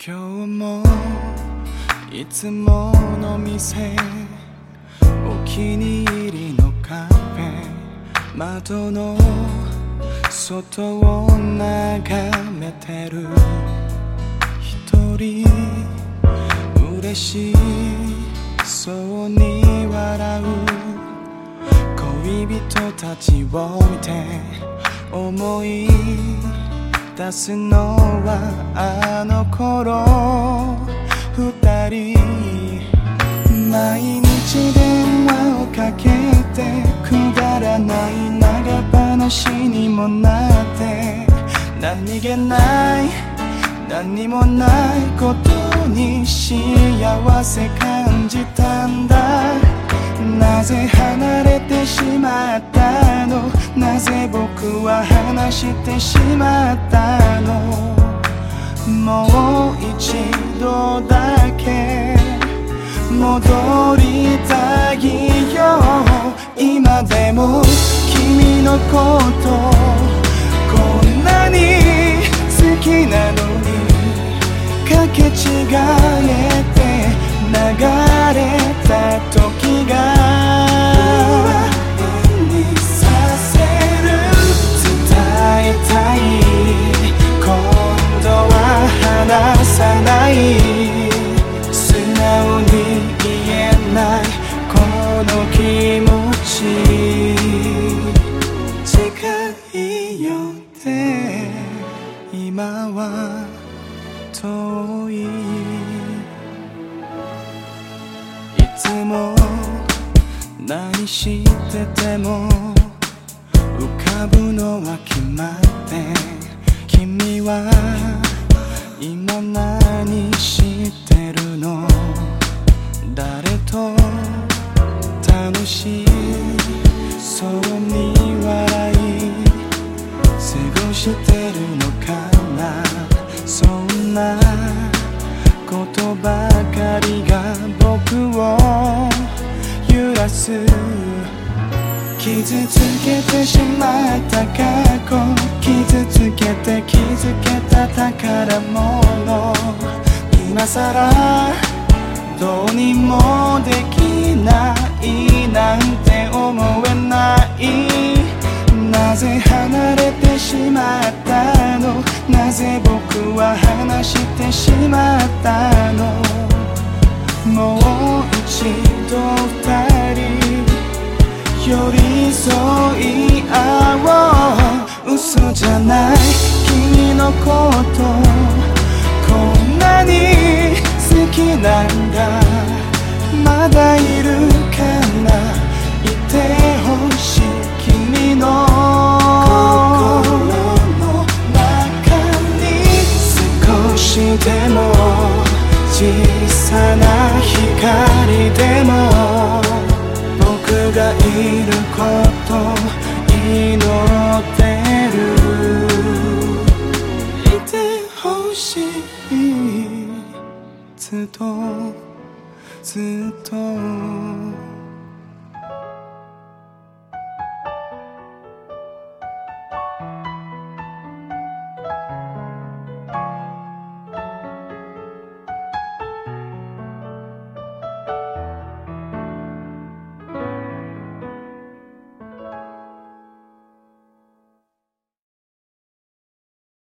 今日もいつもの店お気に入りのカフェ窓の外を眺めてる。一人嬉しそうに笑う。恋人たちを見て思い出すのはあの頃二人毎日電話をかけてくだらない長話にもなって何気ない何もないことに幸せ感じたんだ。なぜ離れてしまったの？なぜ僕僕は話してしまったの。もう一度だけ。戻りたいよ。今でも君のこと今は遠いいつも何してても浮かぶのは決まって君は今何してるの？誰と楽しい？そうに笑い。過ごしてとばかりが僕を揺らす傷つけてしまった過去傷つけて傷けた宝物。今さらどうにもできないなんて思えない。なぜなぜ僕は話してしまったのこと祈ってる。いてほしい。ずっとずっと。